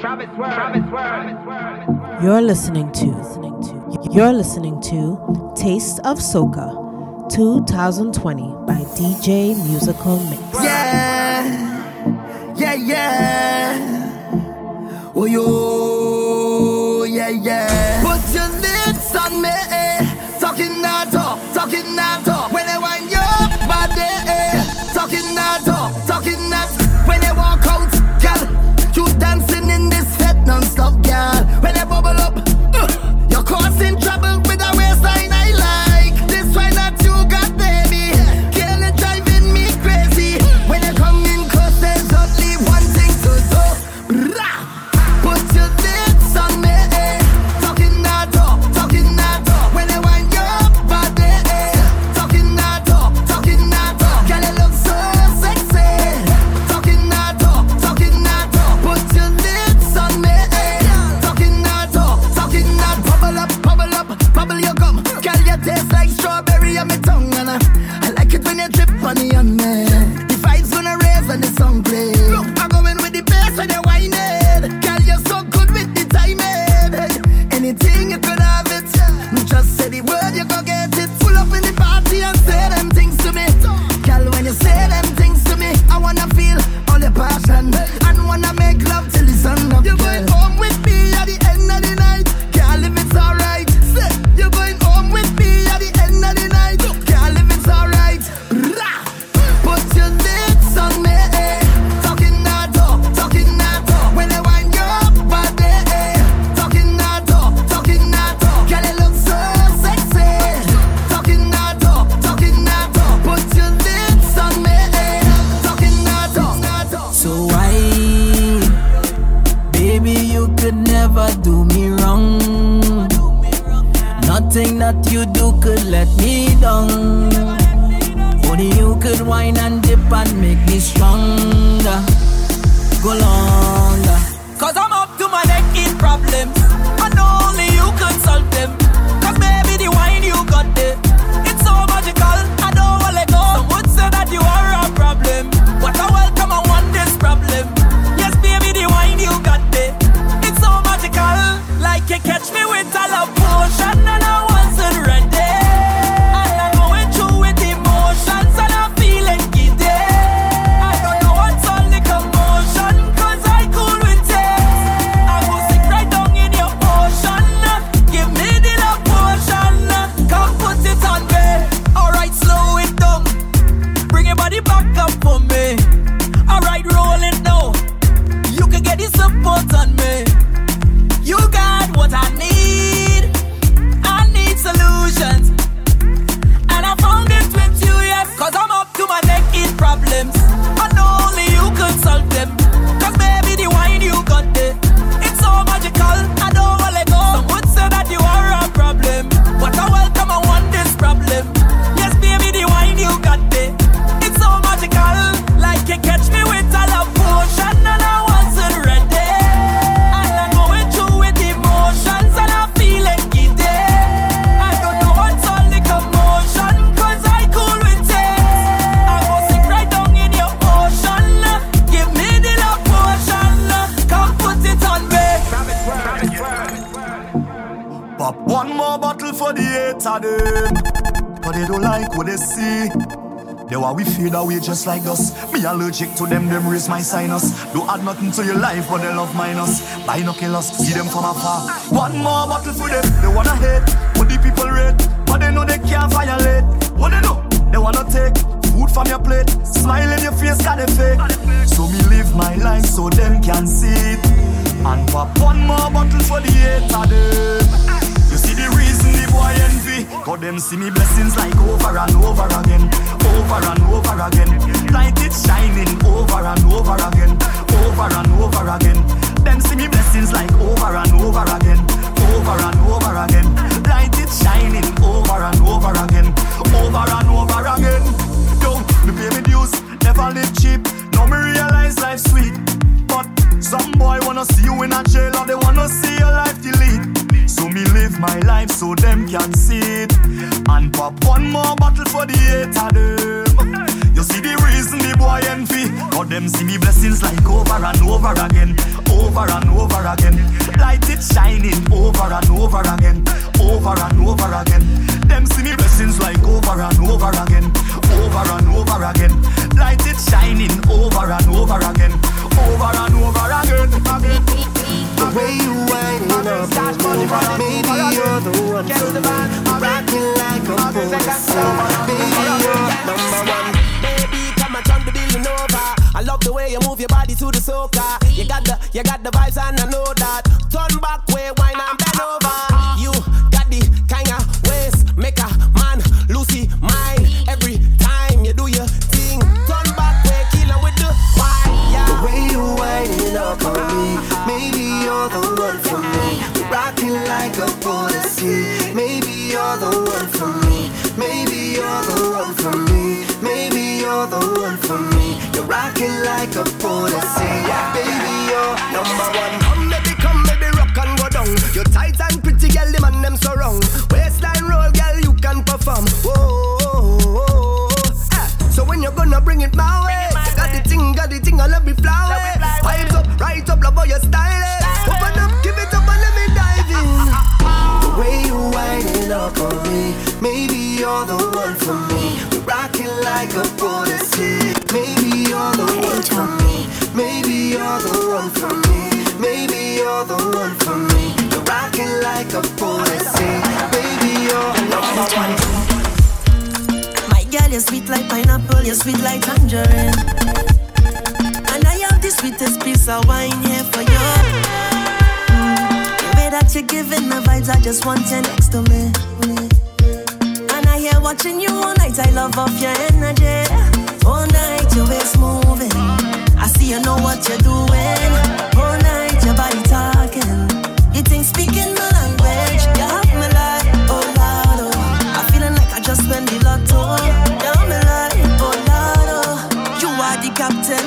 Travis World. Travis World. You're listening to. You're listening to Taste of Soca 2020 by DJ Musical Mix. Yeah, yeah, yeah. Oh, yo. war, we're just like us. Me allergic to them, them raise my sinus. Don't add nothing to your life, but they love minus. Binoculars, see them from afar. One more bottle for them, they wanna hate. But the people rate, but they know they can't violate. What they know, they wanna take food from your plate. Smile in your face, kinda fake. So me live my life so them can see it. And pop one more bottle for the hate of them. You see the reason the boy envy. Cause them see me blessings like over and over again over and over again. Light it shining over and over again, over and over again. Them see me blessings like over and over again, over and over again. Light it shining over and over again, over and over again. Don't me pay me dues, never live cheap. Now me realize life's sweet, but some boy wanna see you in a jail or they wanna see your life delete. So me live my life so them can see it. And pop one more bottle for the eight of them. You see the reason the boy envy. Cause them see me blessings like over and over again. Over and over again. Light it shining over and over again. Over and over again. Them see me blessings like over and over again. Over and over again. Light it shining over and over again. Over and over again. The way you winding up, maybe you're the one for me. Rocking like a bull, baby, you're number one. I love the way you move your body to the soca. You got the, you got the vibes and I know that. Turn back way, wine and bend over. You got the kind of waist make a man Lucy mine. Every time you do your thing, turn back way, kill with the fire. The way you whining up on me, maybe you're the one for me. Rocking like a bull me. You're rocking like a Odyssey, baby, you're number one. Come, baby, come, baby, rock and go down. You tight and pretty, girl, the man them so wrong. Waistline roll, girl, you can perform. Whoa, ah. So when you're gonna bring it my way, you got the thing, got the thing, I love me flower. Vibes up, right up, love how you style the. Maybe you're the one for me. Maybe you're the one for me. You're rocking like a you're number one. My girl, you're sweet like pineapple, you're sweet like tangerine. And I have the sweetest piece of wine here for you. The way that you're giving vibes, I just want you next to me. And I hear watching you all night, I love off your energy. All night, your waist moving. I see you know what you're doing. All night, your body talking. You think speaking my language, you have me like, oh Lord, oh. I'm feeling like I just won the lotto. You have me like, oh Lord, oh. You are the captain,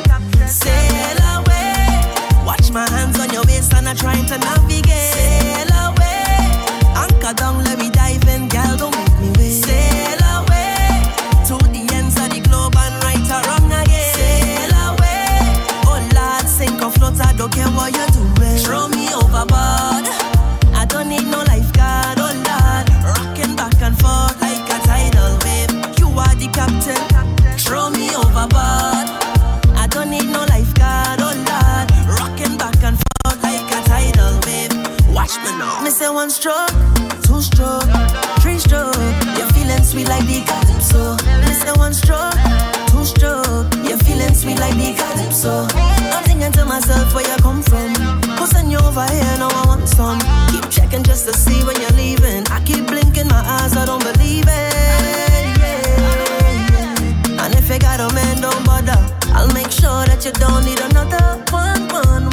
stroke, three stroke. You're feeling sweet like the calypso. Say one stroke, two stroke. You're feeling sweet like the calypso. I'm thinking to myself where you come from. Who send you over here? Now I want some. Keep checking just to see when you're leaving. I keep blinking my eyes, I don't believe it. Yeah. And if you got a man, don't bother. I'll make sure that you don't need another one, one,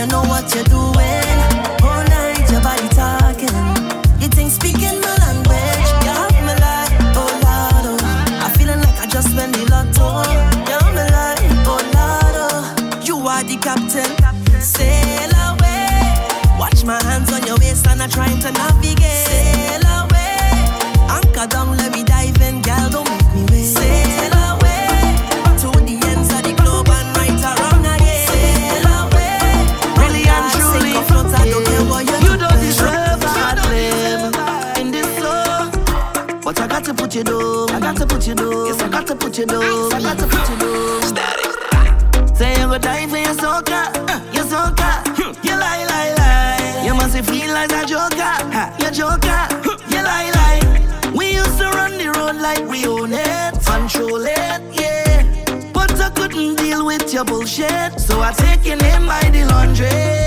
you know what you're doing. All night your body talking. You think speaking my language? You have me like, oh Lord, oh. I'm feeling like I just the lotto. You have me like, oh Lord, oh. You are the captain. You down. I got to put you down. Say you go die for your soca, uh, your soca. You lie, lie, lie. You must feel like a joker, you joker. You lie, lie. We used to run the road like we own it, control it, yeah. But I couldn't deal with your bullshit, so I name by the laundry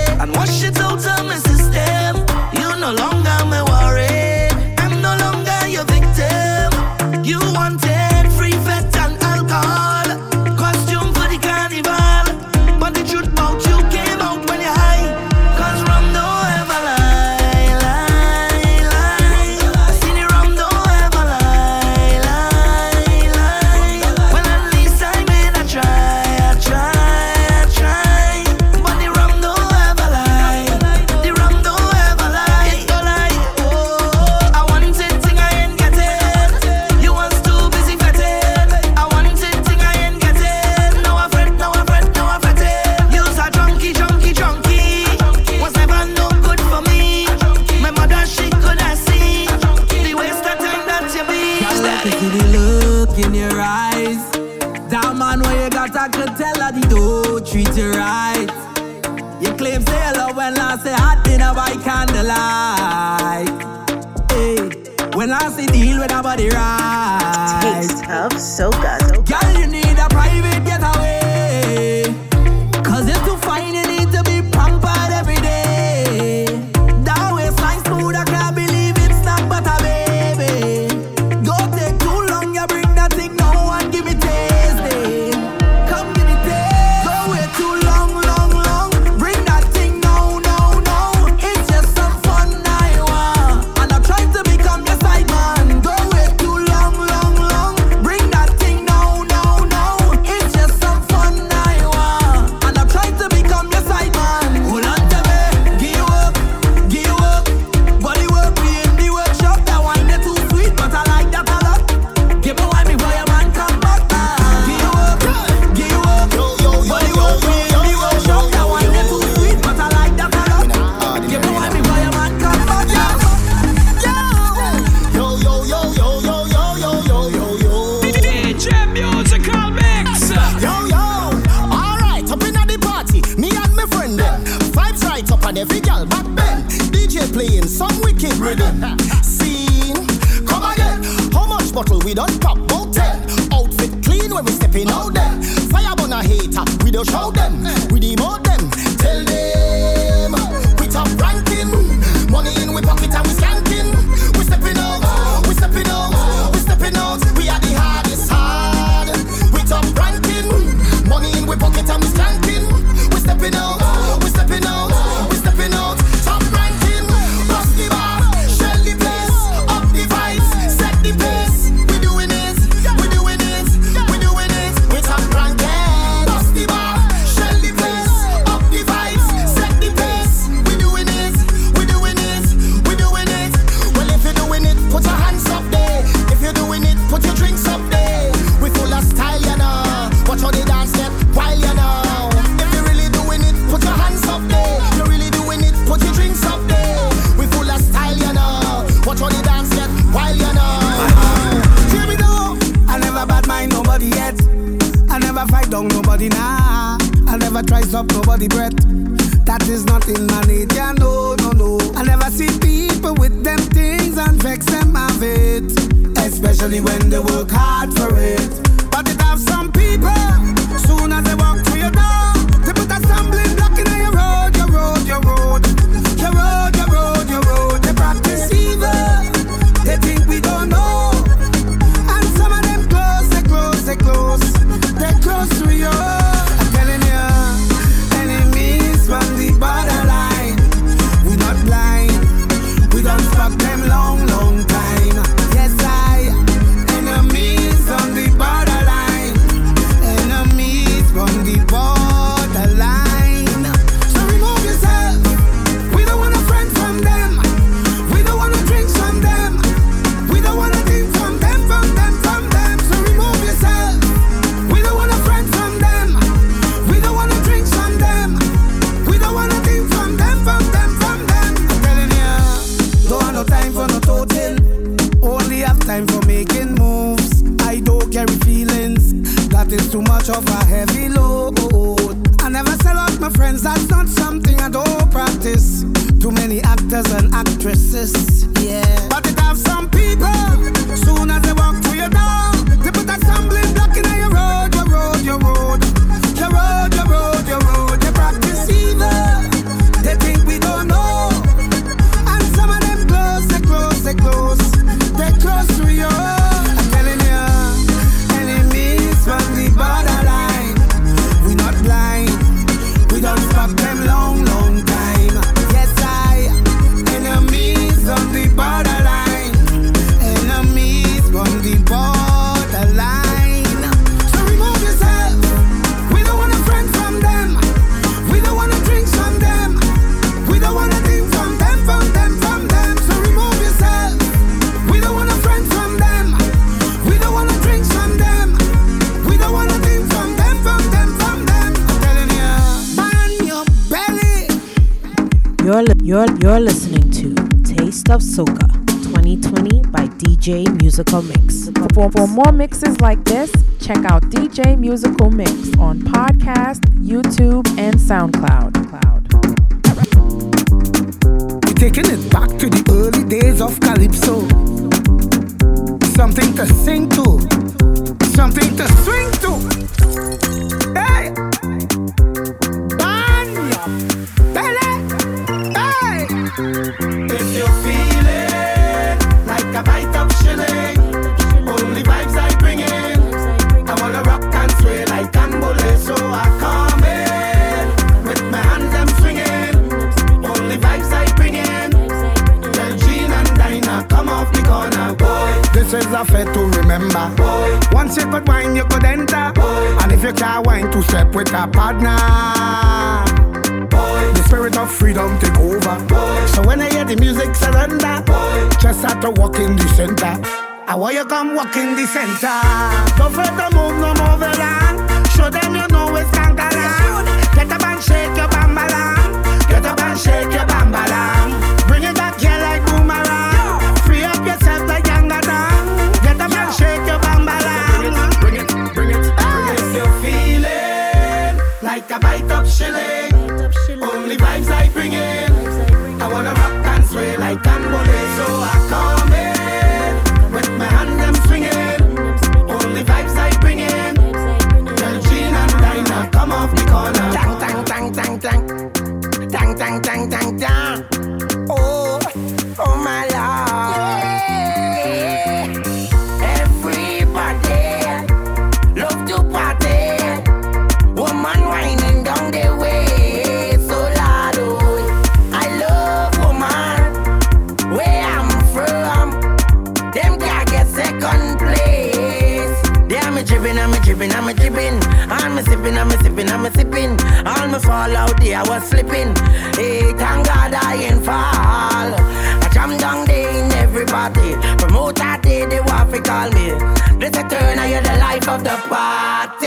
happy now them. Fire burn a hater, we don't show them, we demote them. Tell them we top ranking, money in we pocket and we scan. breath For, for more mixes like this, check out DJ Musical Mix on podcast, YouTube, and SoundCloud. We're taking it back to the early days of Calypso. Something to sing to, something to swing. to step with a partner. Boy. The spirit of freedom take over. Boy. So when I hear the music surrender, Boy. just start to walk in the center. I want you come walk in the center. Don't fret the move, no more the. Show them your me sipping. All me fall out there, I was slipping. Hey, thank God I ain't fall. I jam down there in every party. that day, they want to call me. This a turn, I hear the life of the party.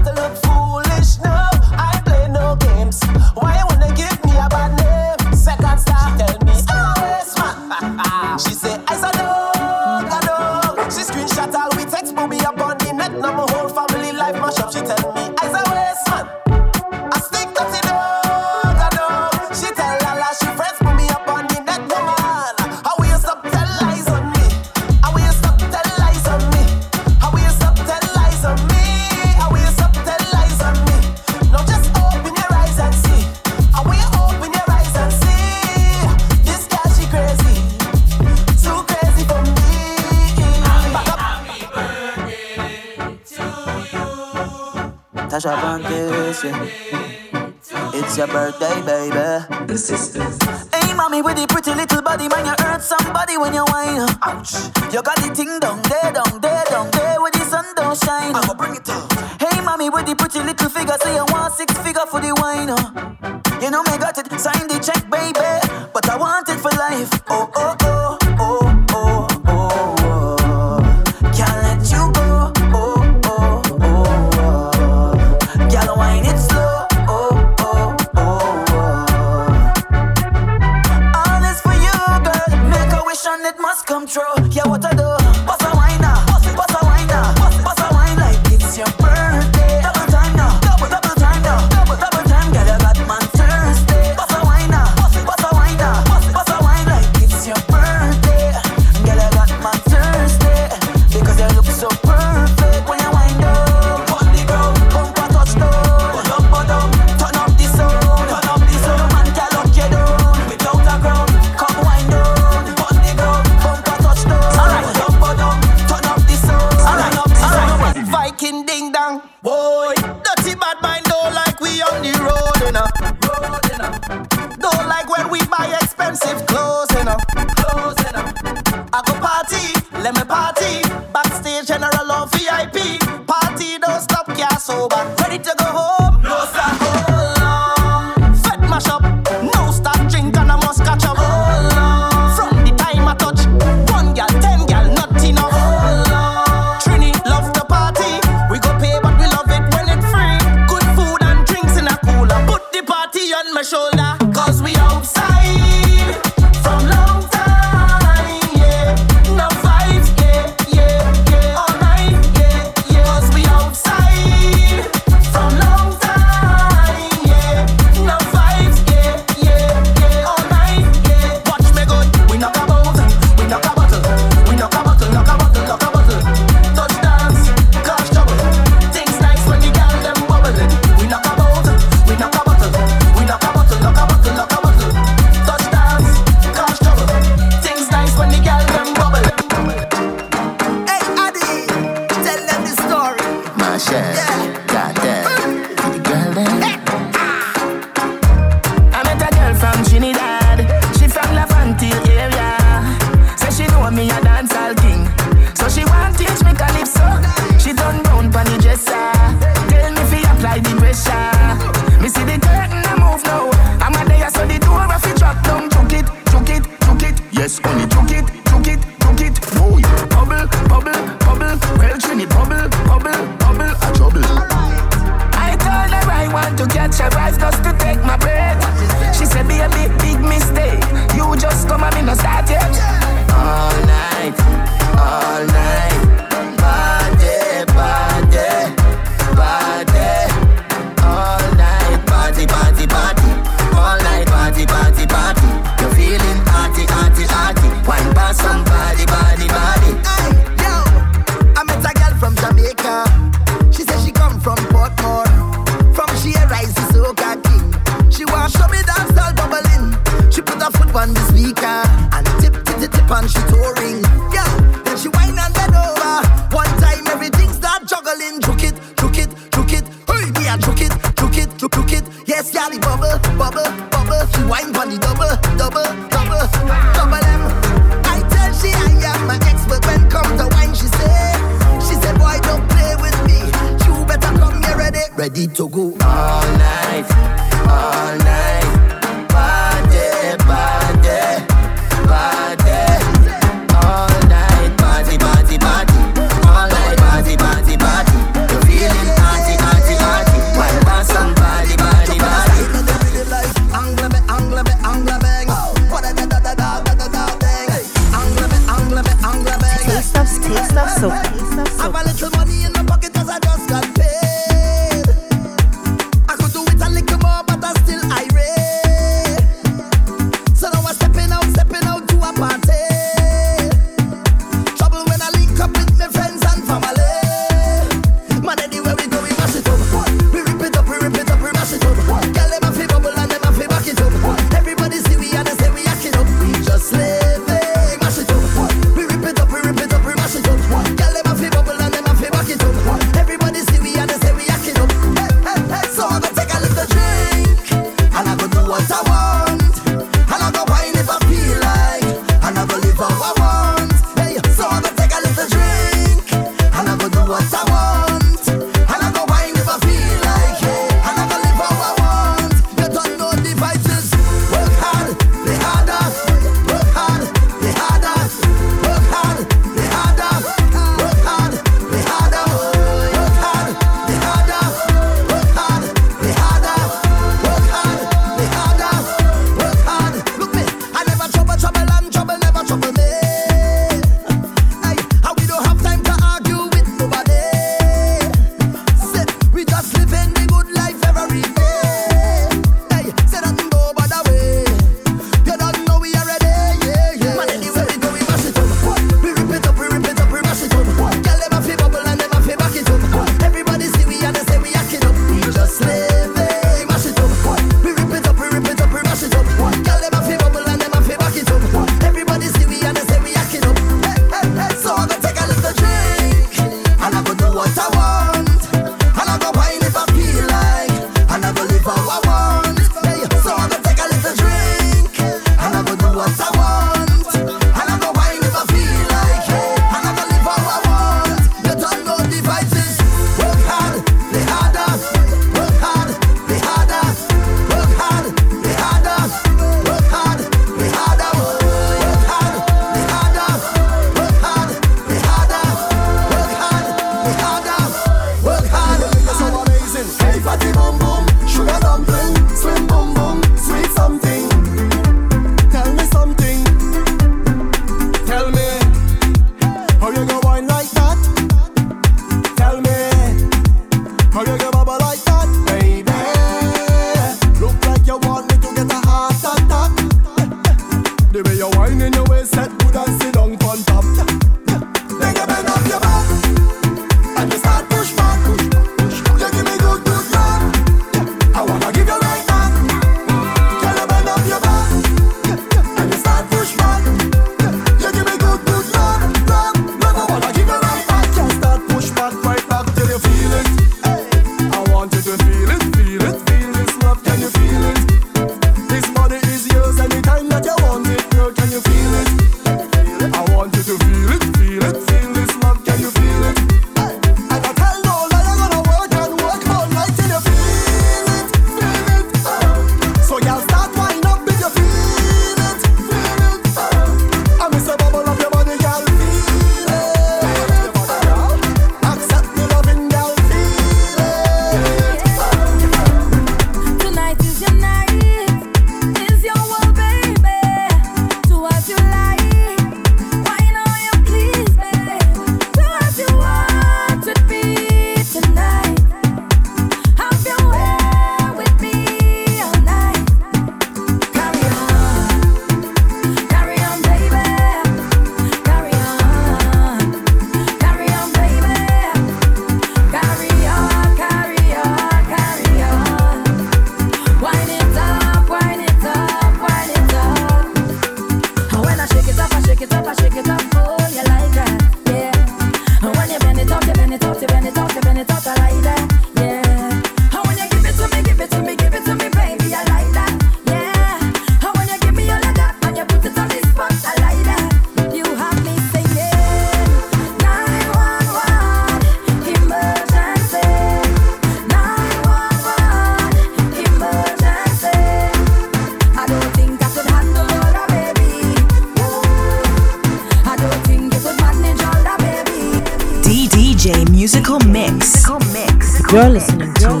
You're listening to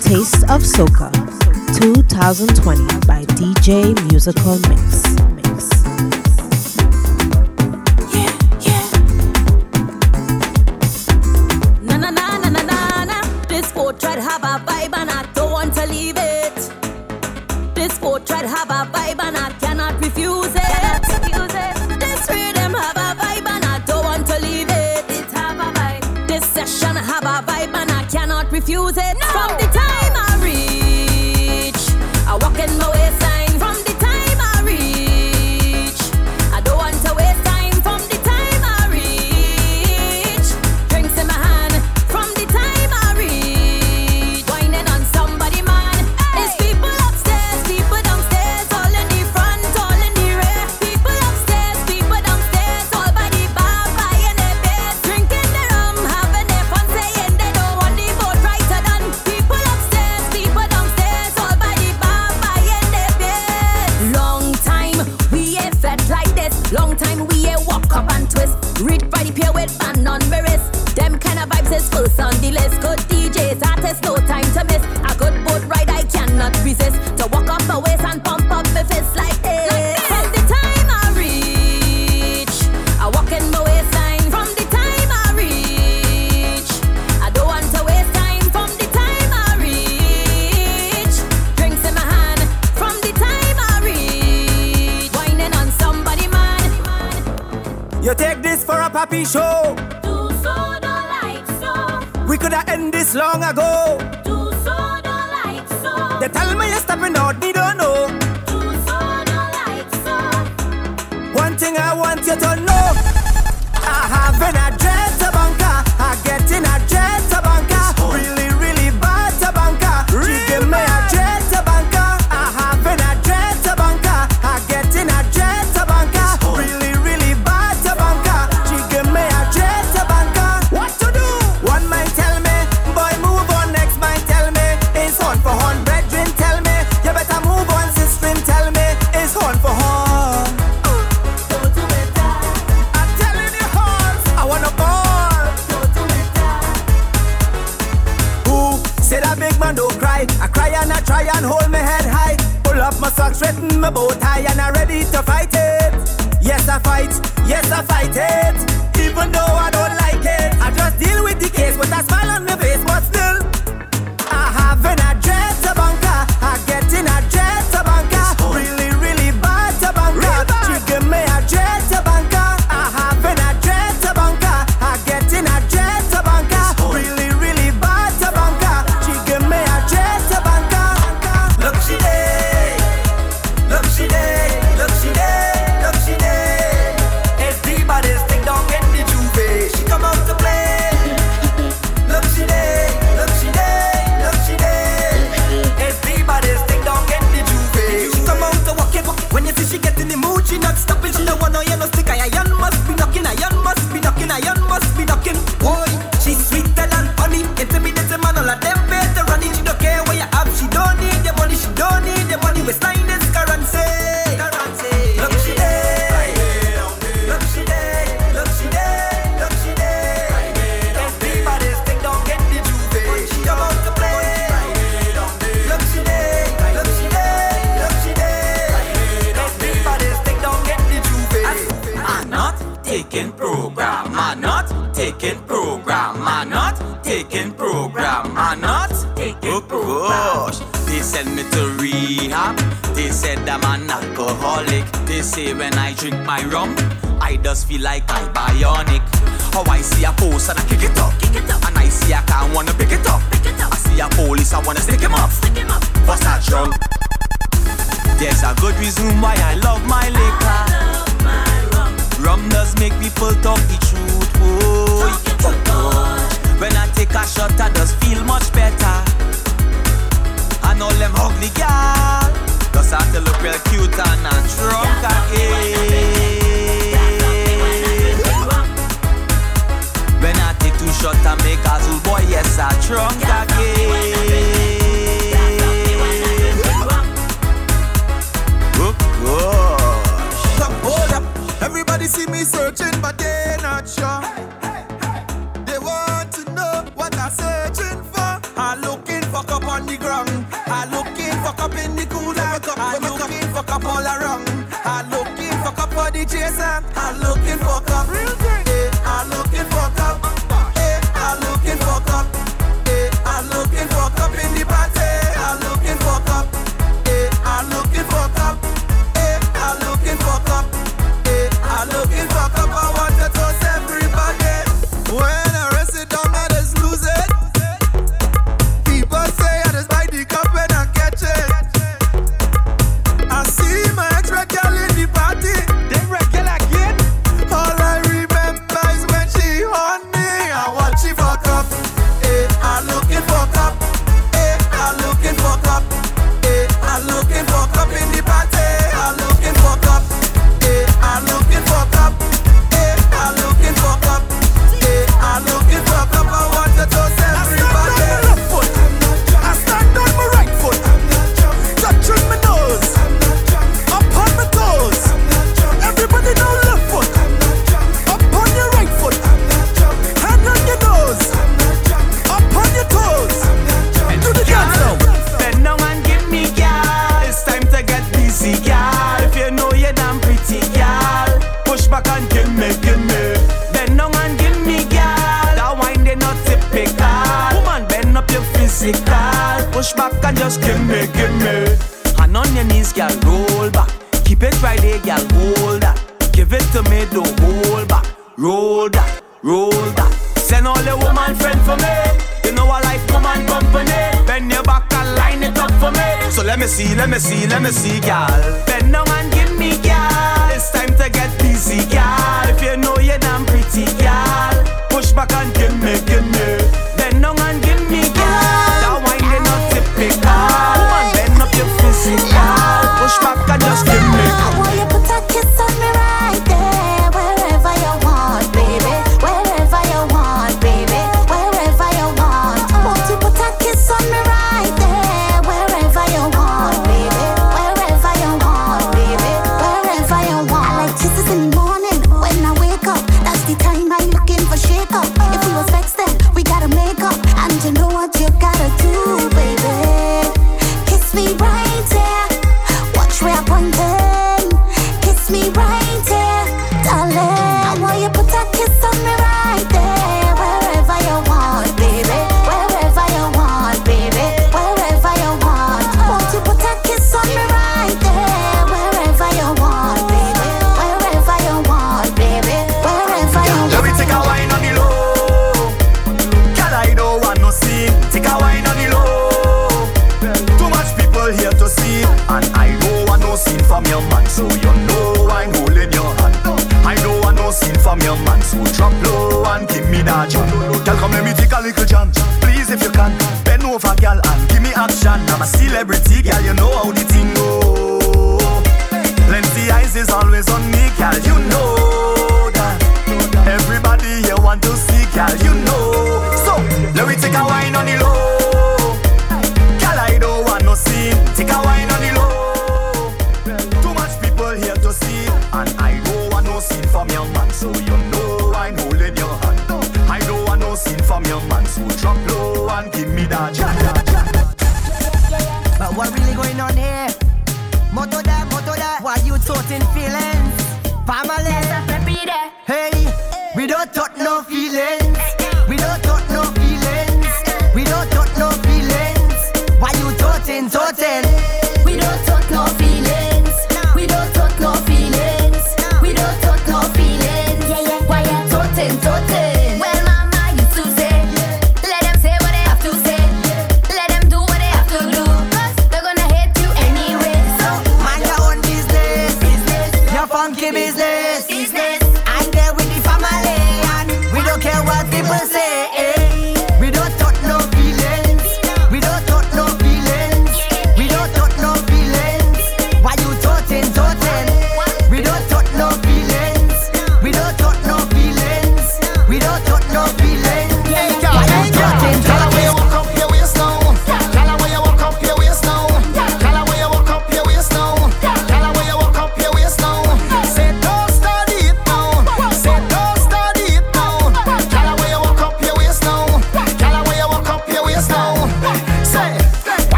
Taste of Soca 2020 by DJ Musical Mix. send me to rehab. They said I'm an alcoholic. They say when I drink my rum, I just feel like I'm bionic. How I see a post and I kick it up, kick it up. and I see I can't wanna pick it up. Pick it up. I see a police, I wanna stick him up, stick him up. What's that drunk? There's a good reason why I love my liquor. Love my rum. rum does make people talk the truth. Oh, talk oh, oh. When I take a shot, I just feel much better. And all them ugly gal. Just have to look real cute and not drunk again When I take two shots and make a zoo boy Yes, I drunk again Oh gosh Everybody see me searching but they not sure. They want to know what I'm searching for. I'm looking fuck up on the ground fuck up in the cooler. I'm looking fuck up all around. I'm looking for up for the chaser. I'm looking for. me see, girl.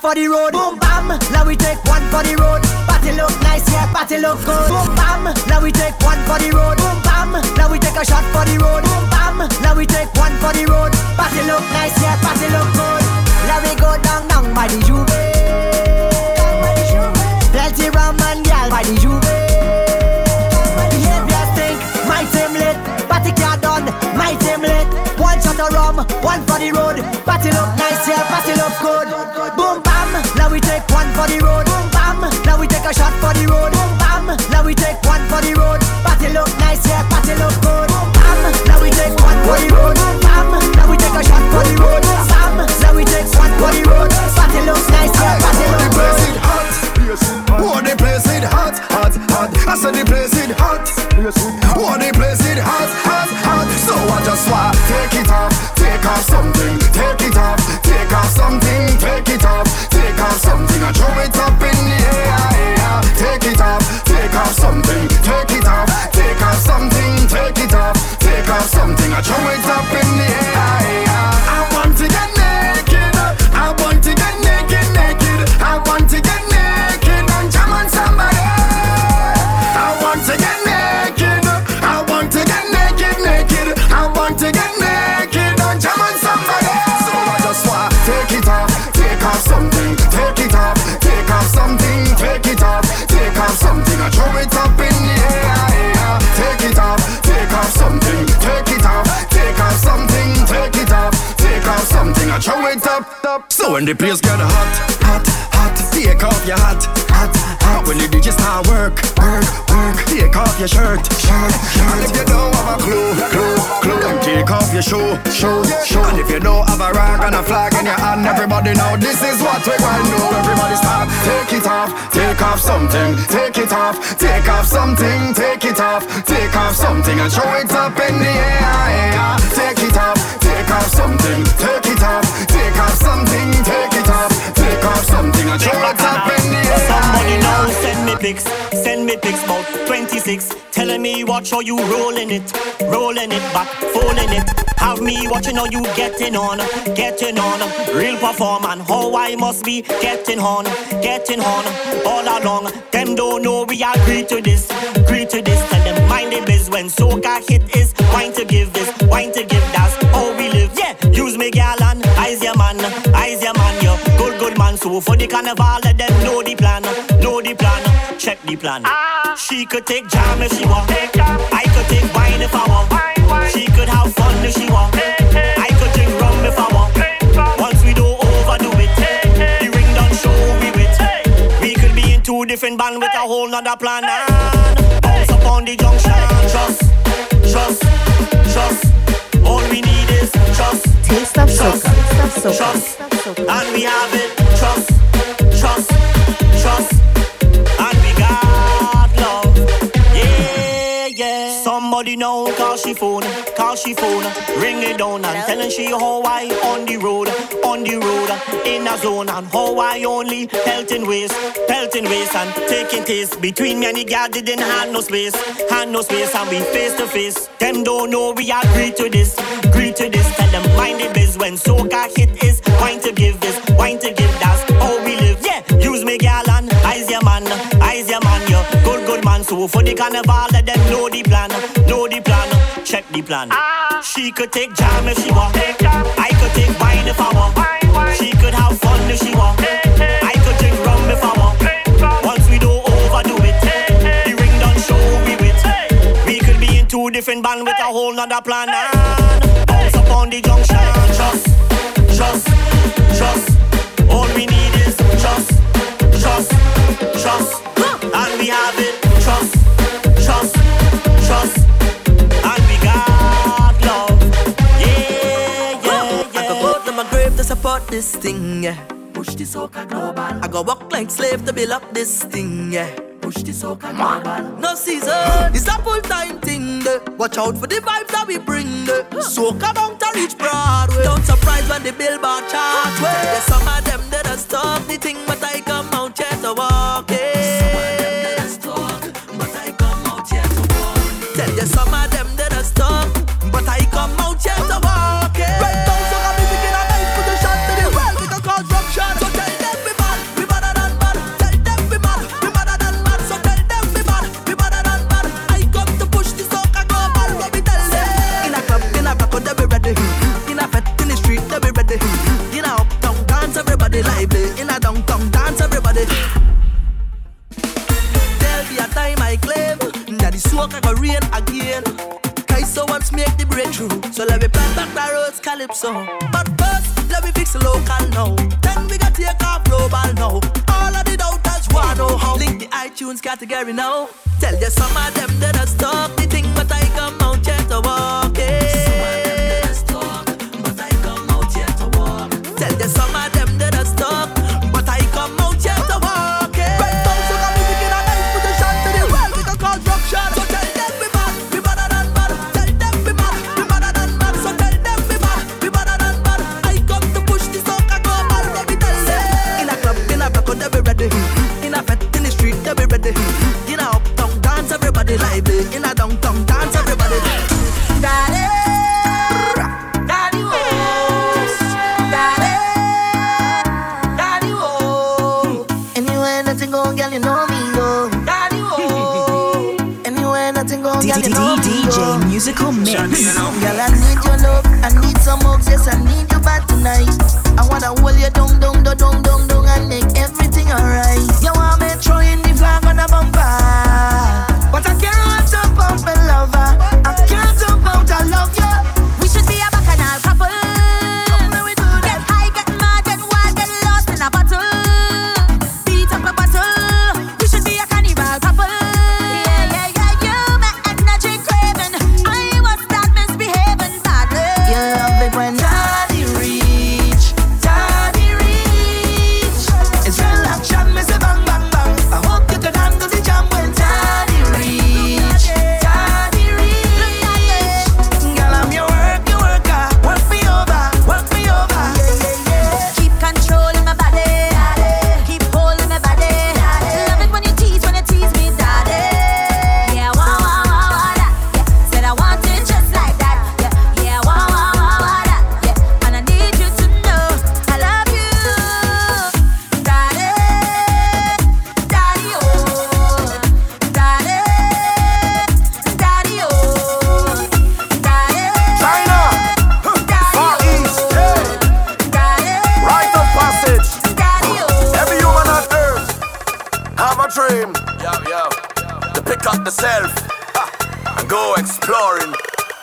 For the road. Boom bam, now we take one for the road. Party look nice, yeah, party look good. Boom bam, now we take one for the road. Boom bam, now we take a shot for the road. Boom bam, now we take one for the road. Party look nice, yeah, party look good. Now we go down, down by the juve. Plenty rum and gal by the juve. Behavior stink, my team lit. Party car done, my team lit. One shot of rum, one for the road. Now we take one for the road. Bam, now we take a shot for the road. Bam, now we take one for the road. Party look nice, yeah, party look good. Bam, now we take one for the road. Throw it up, up. So when the place get hot, hot, hot, take off your hat, hat, When the DJ start work, work, work, take off your shirt, shirt, shirt. And if you don't have a clue, clue, clue, then take off your shoe, shoe, shoe. And if you don't have a rag and a flag in your hand, everybody know this is what we to do. Everybody start, take it off, take off something, take it off, take off something, take it off, take off something and throw it up in the air. Take it off, take off something, take it off, take off something, take it off, take off something and throw it up. Somebody send me pics, send me pics about 26. Telling me watch how you rolling it, rolling it back, folding it. Have me watching how you getting on, getting on. Real perform and how I must be getting on, getting on. All along, them don't know we agree to this, agree to this. Tell them mind the biz when soca hit is wine to give this, wine to give that's how we live. Yeah, use me gal and eyes your man, eyes your man, So for the carnival, let them know the plan, know the plan, check the plan. She could take jam if she want. I could take wine if I want. She could have fun if she want. I could drink rum if I want. Once we don't overdo it, the ring done show we with. We could be in two different band with a whole nother plan. And bounce up on the junction. Trust, trust, trust. All we need is trust. Taste of soca. trust. And we have it. Trust, trust, trust. Somebody know, call she phone, call she phone. Ring it down and telling she how I on the road, on the road, in a zone. And how I only pelting waist, pelting waist and taking taste. Between me and the girl didn't have no space, had no space. And we face to face. Them don't know we agree to this, agree to this. Tell them mind the biz when soca hit is wine to give this, wine to give that's how we live. Yeah, use me gal and eyes your man, eyes your man, So for the carnival, let them know the plan, know the plan, check the plan. She could take jam if she want. I could take wine if I want. She could have fun if she want. I could drink rum if I want. Once we don't overdo it, the ring done show we with. We could be in two different band with a whole nother plan. And bounce up on the junction. Trust, trust, trust. All we need is trust, trust, trust. And we have it. Support this thing, yeah. Push the soca global. I go walk like slave to build up this thing, yeah. Push the soca global. No season, it's a full time thing. eh. Watch out for the vibes that we bring. eh. Soca bound to reach Broadway. Don't surprise when the billboard chart. There's some of them that are stop the thing, but I come out here to walk it. Smoke I go rain again. I so once make the breakthrough, so let me plant back the roads calypso. But first, let me fix the local now. Then we got to take off global now. All of the doubters wanna know how. Link the iTunes category now. Tell you some of them that I stop Musical Mix. Girl, I need your love, I need some hugs, yes, I need you back tonight. I wanna hold you down, down, down, down, down, down, and make everything To pick up the self and go exploring.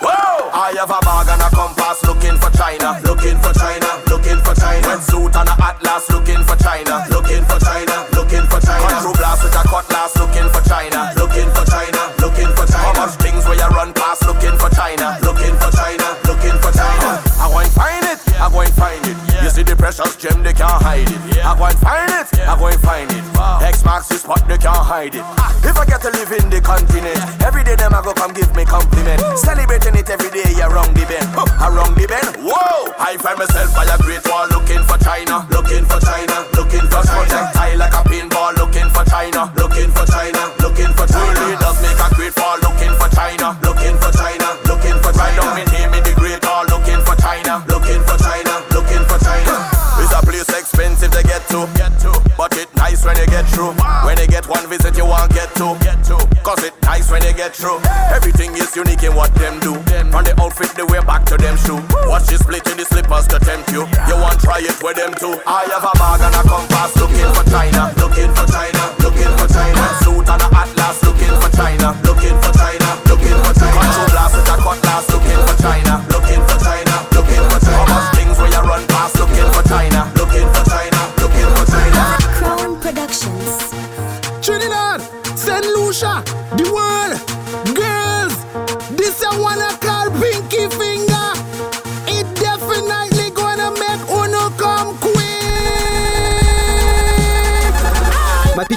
Whoa! I have a bag and a compass looking for China, looking for China, looking for China. Wetsuit and a atlas looking for China, looking for China, looking for China. Control blast with a cutlass looking for China, looking for China, looking for China. How much things where you run past looking for China, looking for China, looking for China. I go and find it, I go and find it. You see the precious gem, they can't hide it. I go and find it, I go and find it. X marks the spot, they can't hide it. If I get to live in the continent, every day them I go come give me compliment. Celebrating it every day around the bend, around the bend. Whoa! I find myself by a great wall looking for China, looking for China, looking for China. Projectile like a pinball, looking for China, looking for China, looking for China. World leaders make a great fall, looking for China, looking for China, looking for China. Don't mean him in the great hall, looking for China, looking for China, looking for China. It's a place expensive to get to, get to, nice when you get through. When you get one visit, you want get to, cause it nice when you get through. Everything is unique in what them do. From the outfit, the way back to them shoe. Watch you split in the slippers to tempt you. You want try it with them too. I have a bag and a compass looking for China, looking for China, looking for China. Suit and a atlas looking for China, looking for China, looking for China. Control blast with a cutlass looking for China,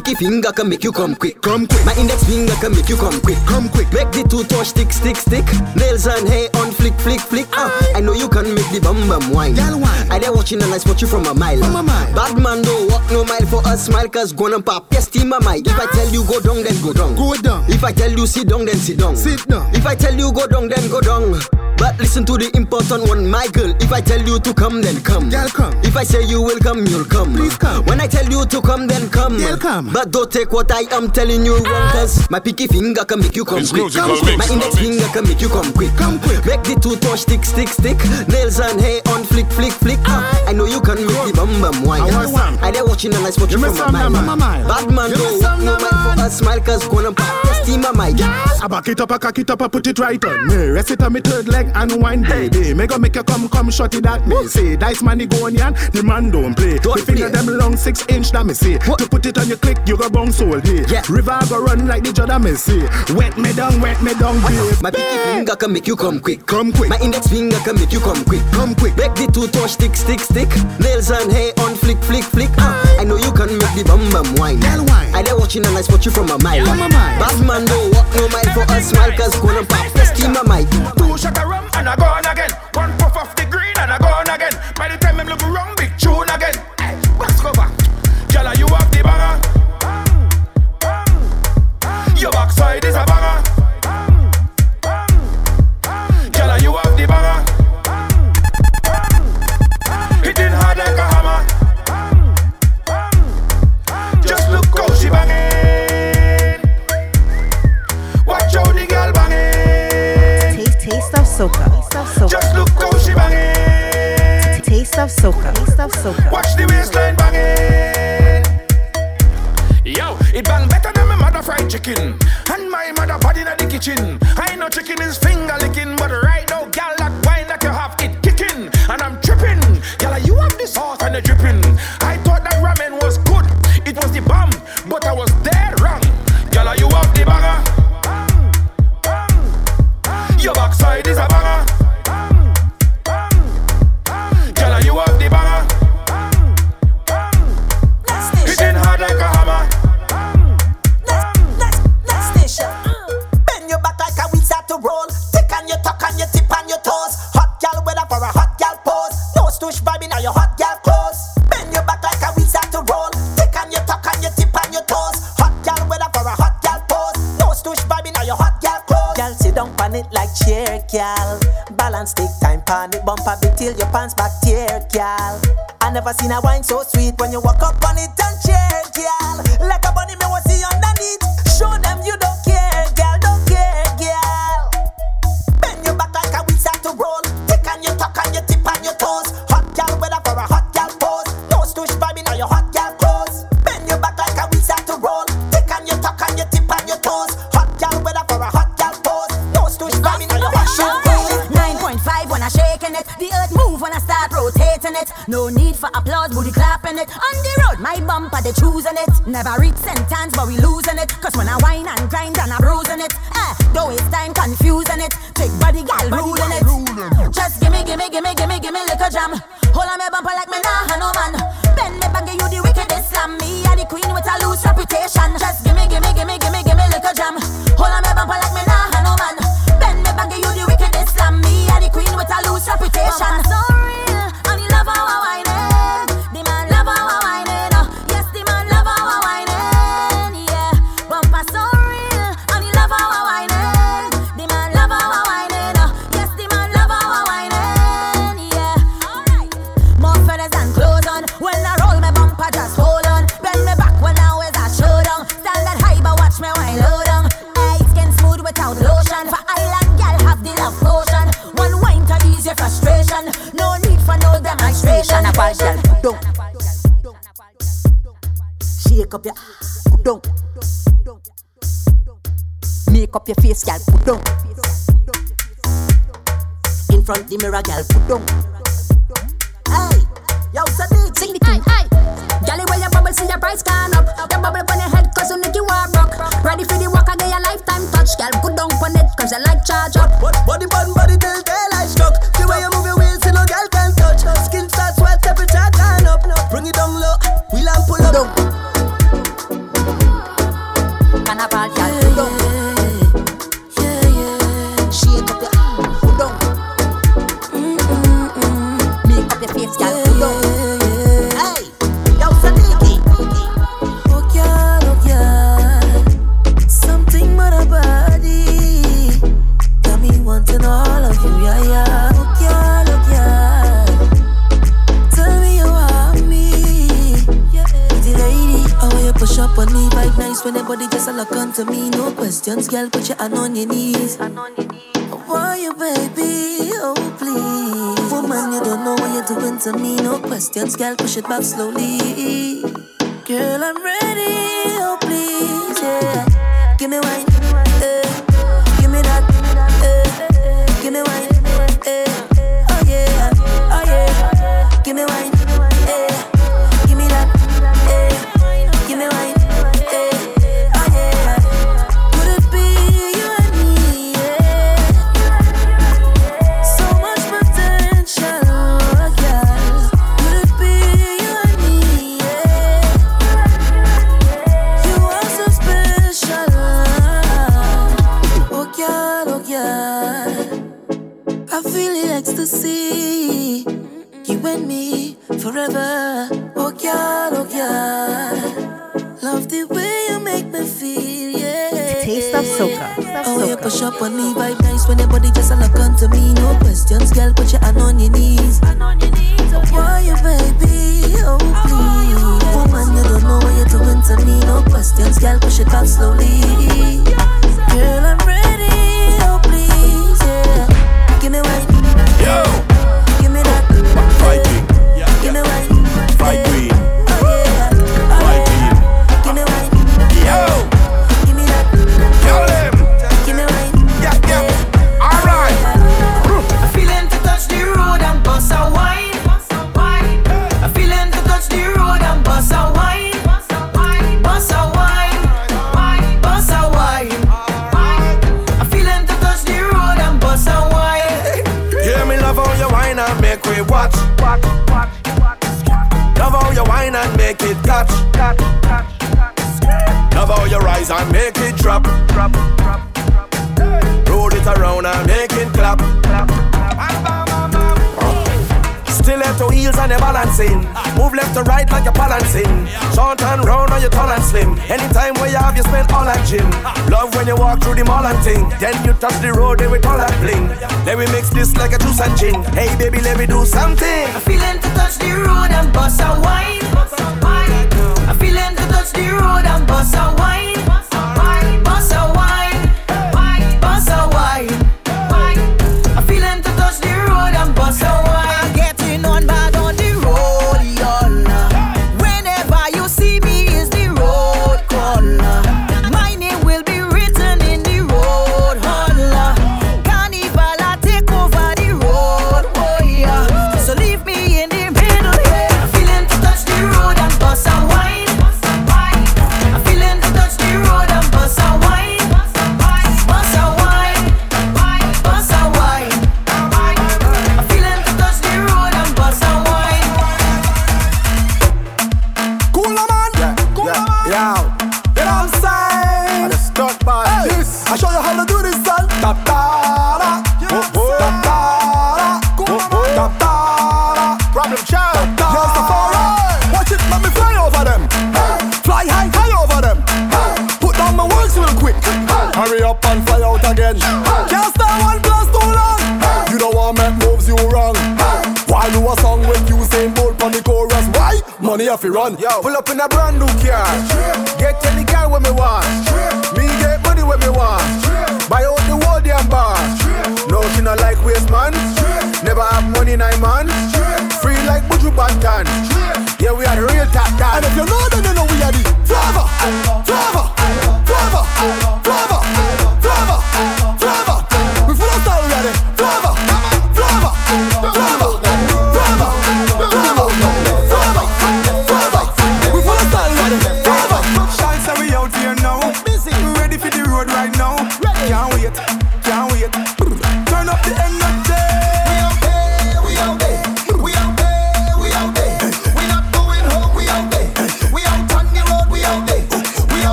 pinky finger can make you come quick. Come quick. My index finger can make you come quick. Come quick. Make the two touch stick, stick, stick. Nails and hair on flick, flick, flick. Ah, uh, I know you can make the bum bum wine. Girl wine. I there watching and I spot you from a mile. From a mile. Bad man don't walk no mile for a smile, cause gonna pop. Yes, team my. If I tell you go down, then go down. Go down. If I tell you sit down, then sit down. Sit down. If I tell you go down, then go down. But listen to the important one, my girl. If I tell you to come, then come. Girl, come. If I say you will come, you'll come. Please come. When I tell you to come, then come. Girl, come. But don't take what I am telling you wrong, cause my pinky finger can make you come it's quick. Come quick. My index finger can make you come quick. Come quick. Make the two touch stick, stick, stick. Nails and hair on flick, flick, flick. Ah, I know you can make the bum bum wine. I watch one. I there watching and I spot you from my mind. Bad man, no woman for a smile, cause gonna pop your on my ass. I back it up, I cock it up, I put it right on me. Rest it on me third leg and wine, baby. Me go make you come, come, shot it at me. Say, dice money the go on yan, the man don't play. Don't the finger them long six inch that me say. To put it on your click you go bounce all day. Yeah. River go run like the Jada Messi. Wet me down, wet me down, babe. My pinky finger can make you come quick. Come quick. My index finger can make you come quick. Come quick. Break the two touch, stick, stick, stick. Nails and hair on flick, flick, flick. Uh, I know you can make the bum bum wine. Tell wine. I there watching and I spot you from a mile. From a mile. Bad man don't walk no mile for a Smile cause gonna pop the schema mic. Two shot of rum and I gone again. One puff of the green and I gone again. By the time I'm looking round. soca. Just look how she bang it. Taste of soca. Taste of soca. Watch the waistline bang it. Yo, it bang better than my mother fried chicken. And my mother body in the kitchen. I know chicken is finger licking, but right now, gal, that wine that you have it kicking. And I'm tripping. Gal, you have this sauce and the dripping. I push it back slowly.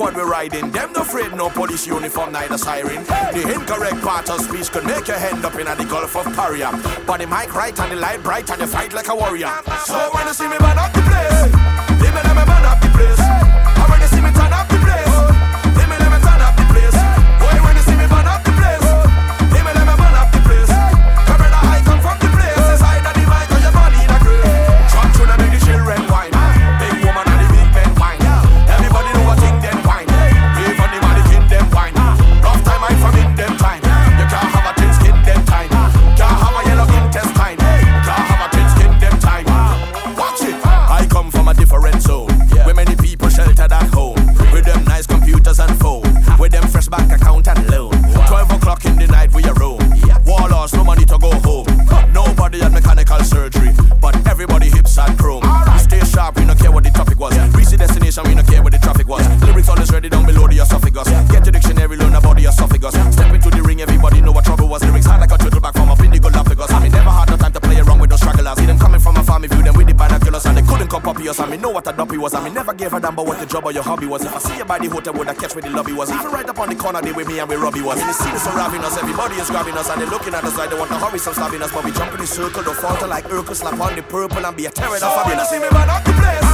quad we riding. Them no afraid, no police uniform, neither siren. Hey. The incorrect part of speech could make your hand up in the Gulf of Paria. But the mic right and the light bright and you fight like a warrior. So when you see me burn up the place, they better me burn up the what your hobby was. If I see you by the hotel, would I catch where the lobby was? Even right up on the corner, they with me and we Robbie was. In the scene, it's surrounding us, everybody is grabbing us, and they're looking at us like they want to hurry some stabbing us. But we jump in the circle, don't falter like Urkel, slap on the purple and be a terror. So when you see me, man, the place.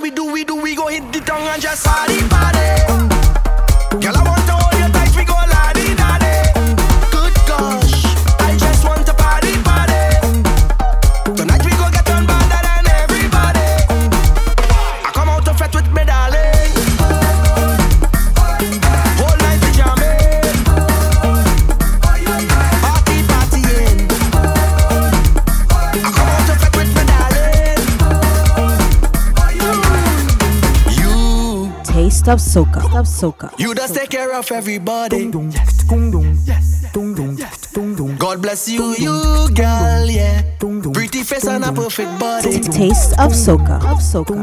we do, we do, we go hit the tongue and just party. Gustav Soka. Gustav Soka. You just take care of everybody. God bless you, you girl, yeah. Pretty face and a perfect body. Taste of Soca. Of Soca.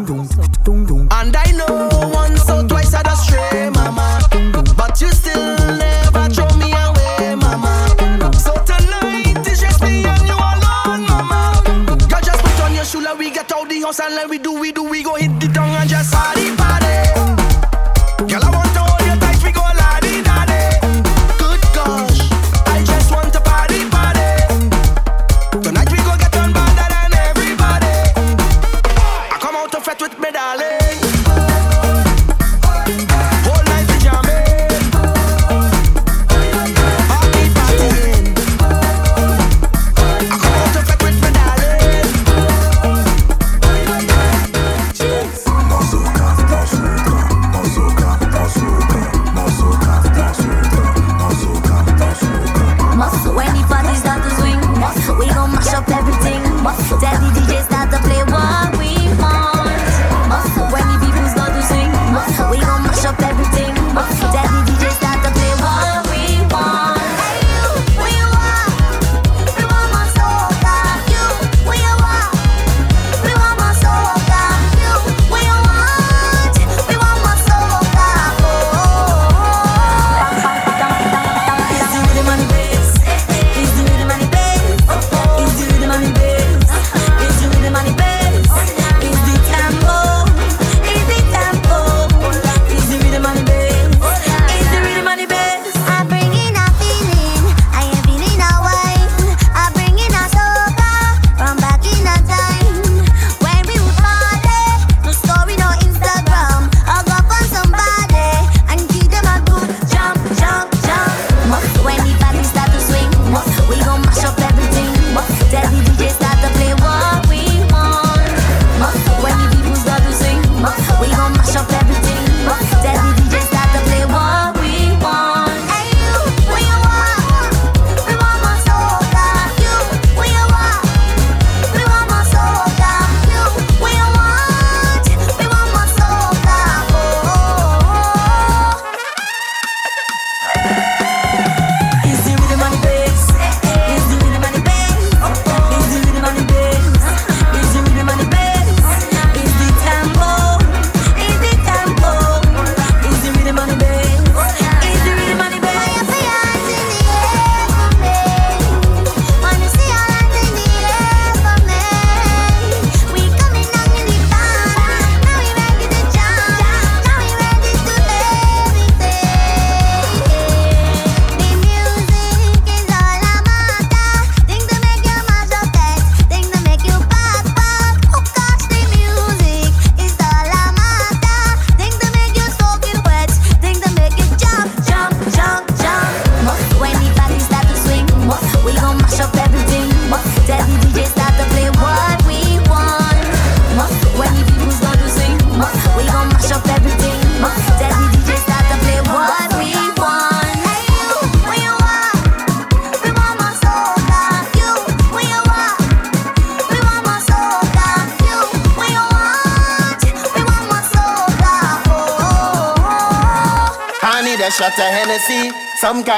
And I know once or twice I just stray, mama. But you still never throw me away, mama. So tonight it's just me and you alone, mama. Girl, just put on your shoulder, we get out the house and let we do, we do.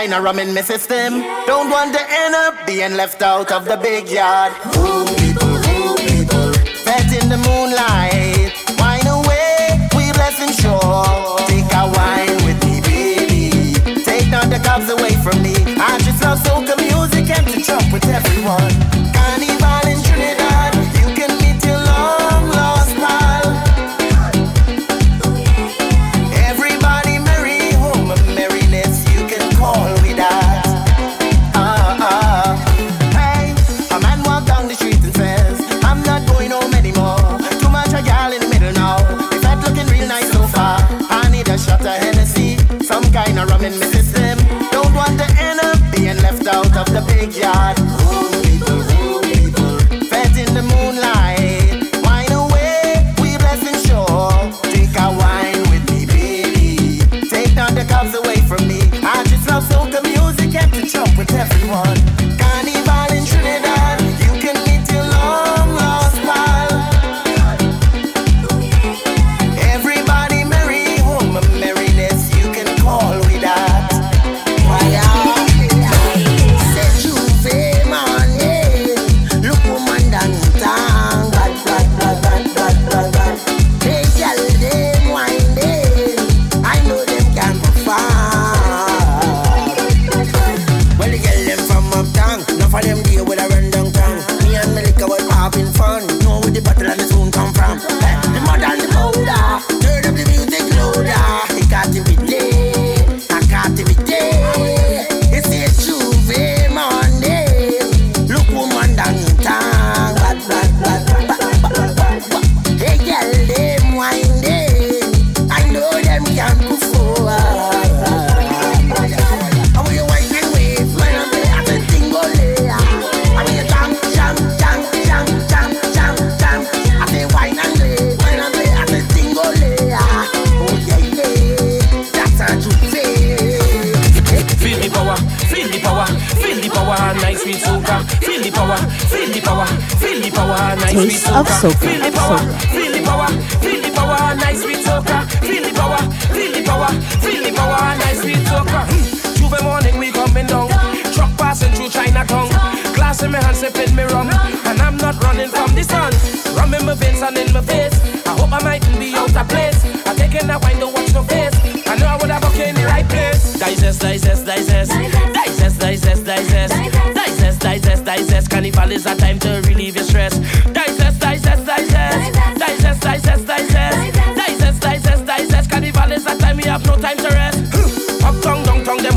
China rum in my system. Don't want to end up being left out of the big yard. Ooh, people, ooh, people. Bet in the moonlight. Wine away, we blessing sure. Take a wine with me, baby. Take all the cops away from me. I just love soca music and to chop with everyone. my veins and in my face. I hope I mightn't be out of place. I'm taking that wine, don't watch no face. I know I would have okay in the right place. Digest, digest, digest. Digest, digest, digest. Digest, digest, digest. Carnival is at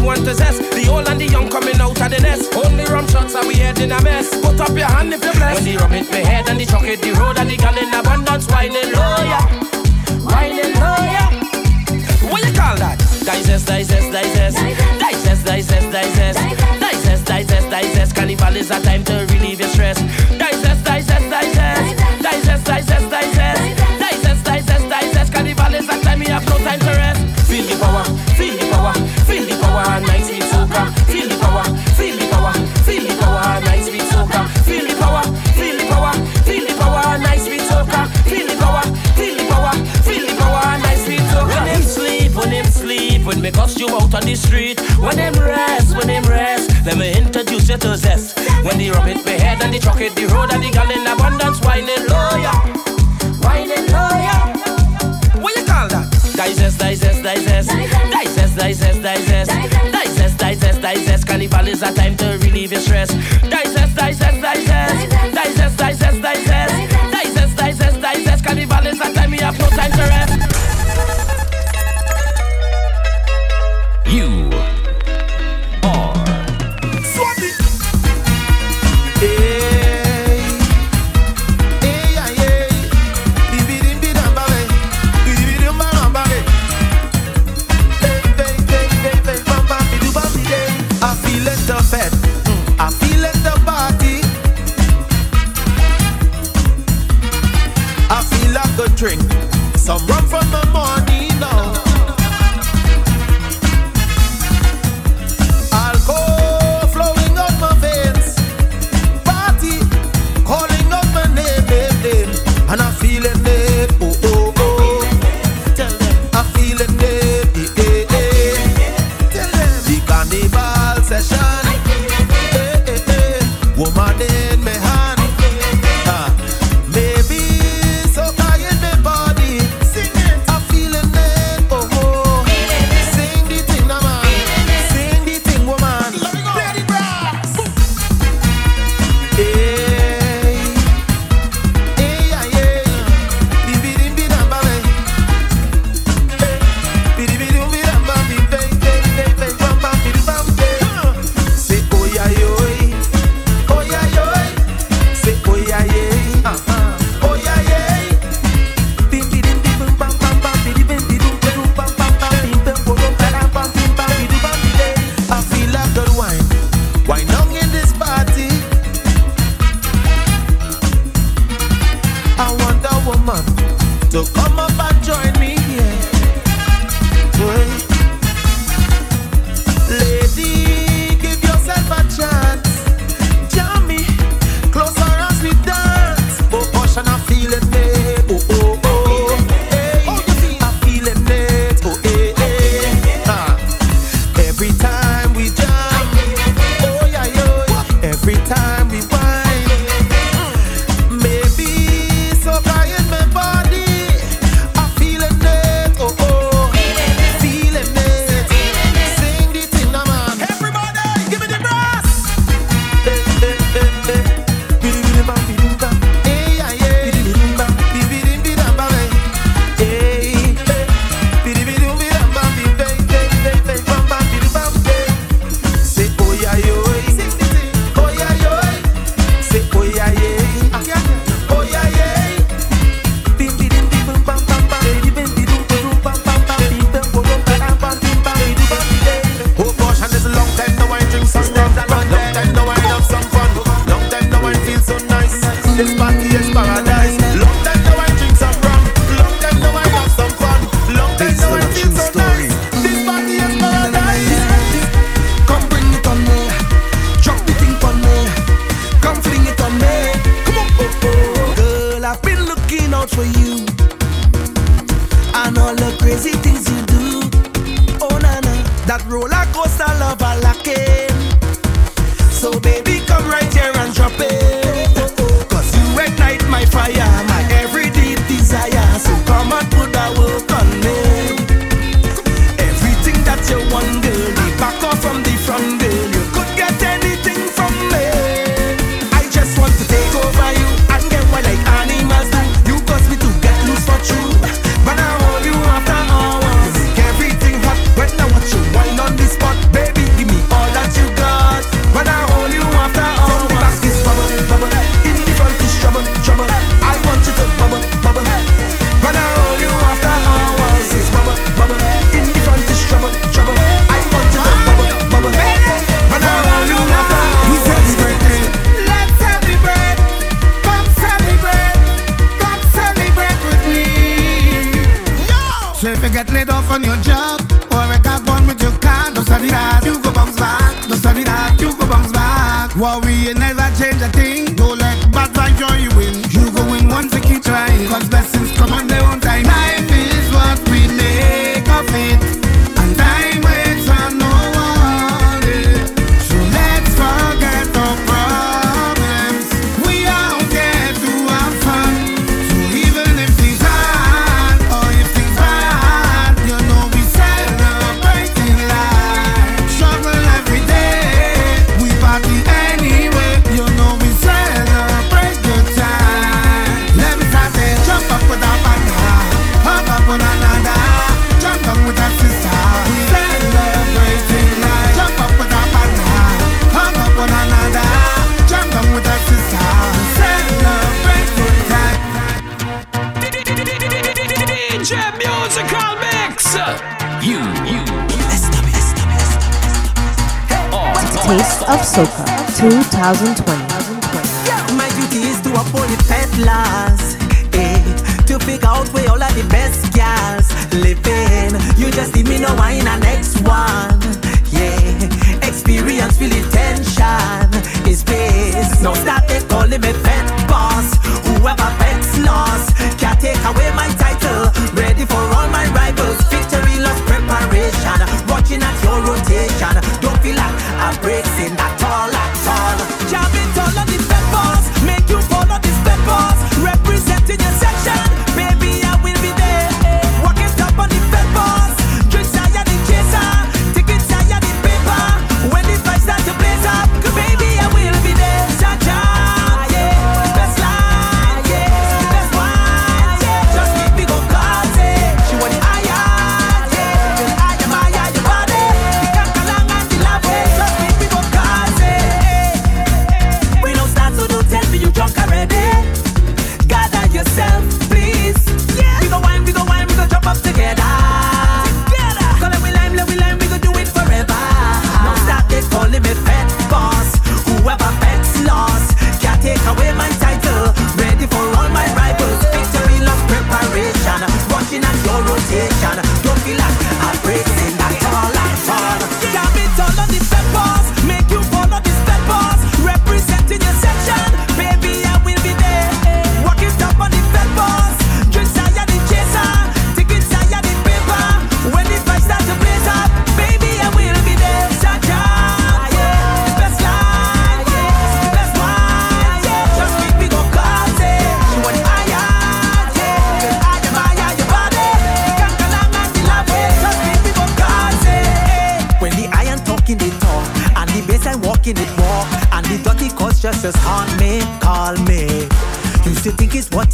everyone possess. The old and the young coming out of the nest. Only rum shots are we head in a mess. Put up your hand if you're blessed. When the rum hit my head and the chalk hit the road and the gun in abundance, whining low, yeah. Whining low, yeah. What you call that? Digest, digest, digest. Digest, digest, digest. Digest, digest, digest. Carnival is a time to relieve your stress. me cuss you out on the street. When them rest, when them rest, let me introduce you to zest. When they rub it, me head and they truck it, the road and the gal in abundance, whining low, yeah. Whining low, yeah. What you call that? Dices, dices, dices Dices, dices, dices Dices, dices, dices Carnival is a time to relieve your stress.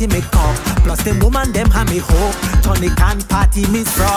party me. Plus them woman them have me hope. Tonic and party me strong.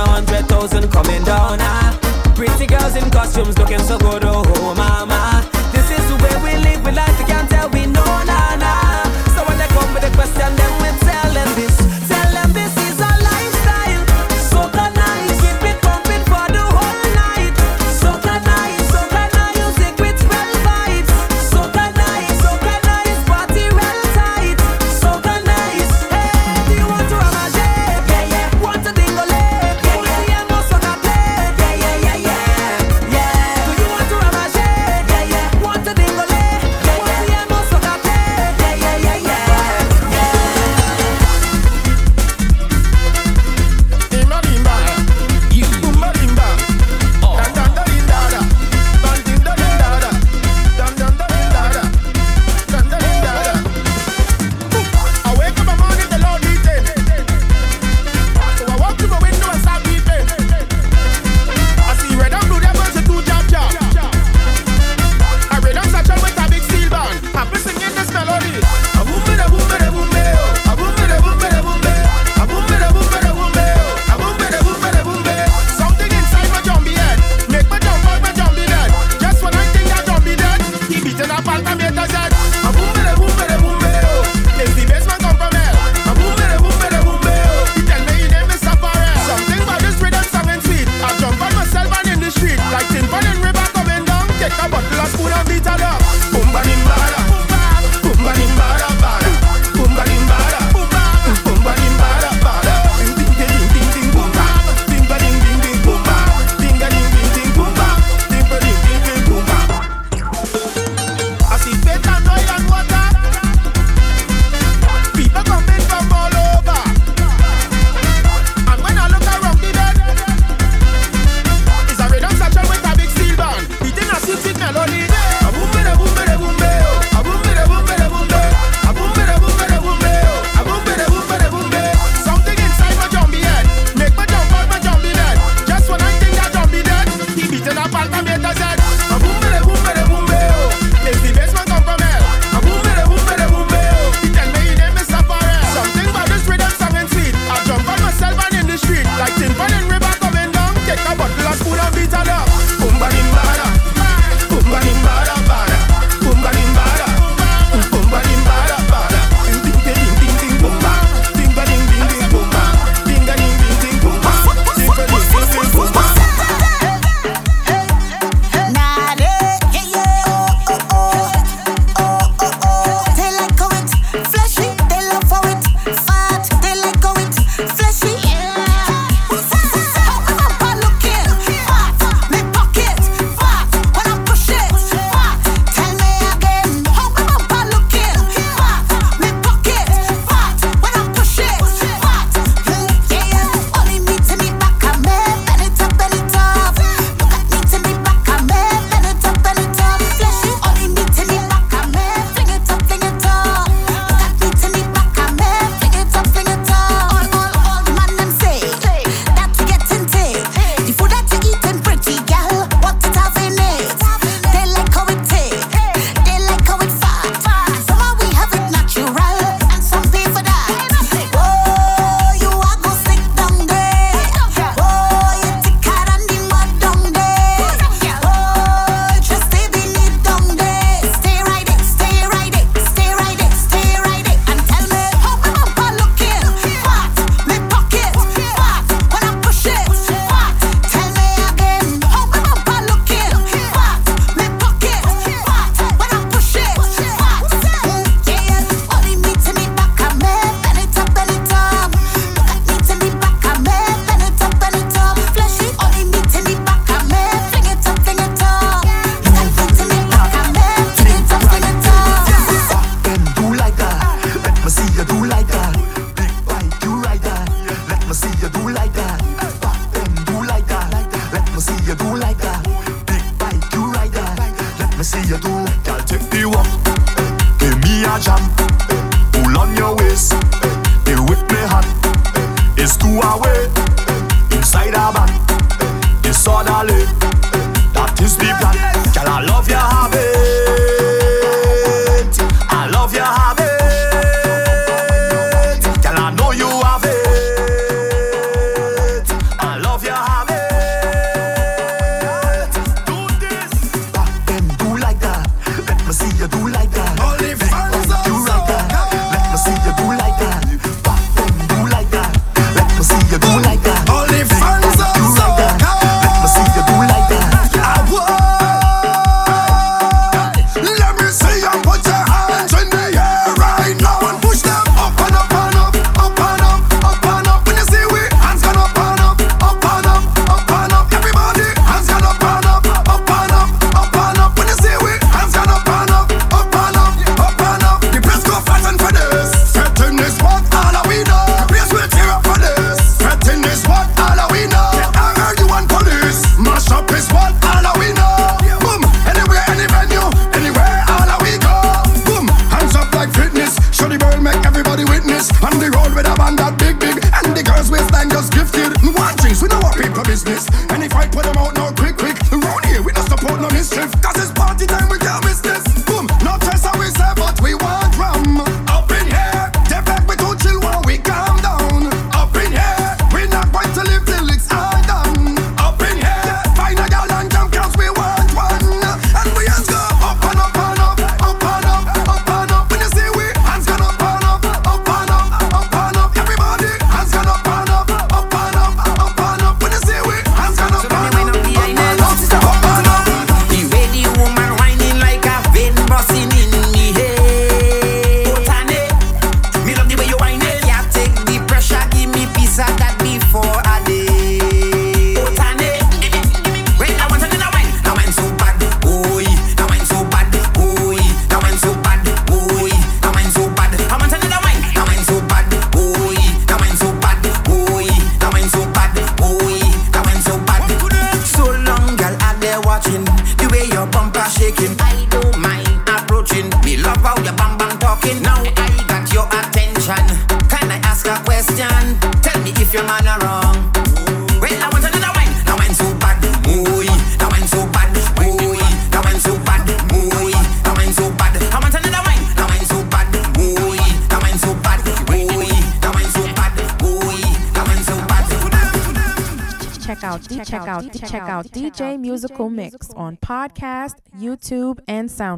a hundred thousand coming down. Ah. Pretty girls in costumes looking so good, oh, oh mama.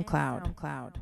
And SoundCloud.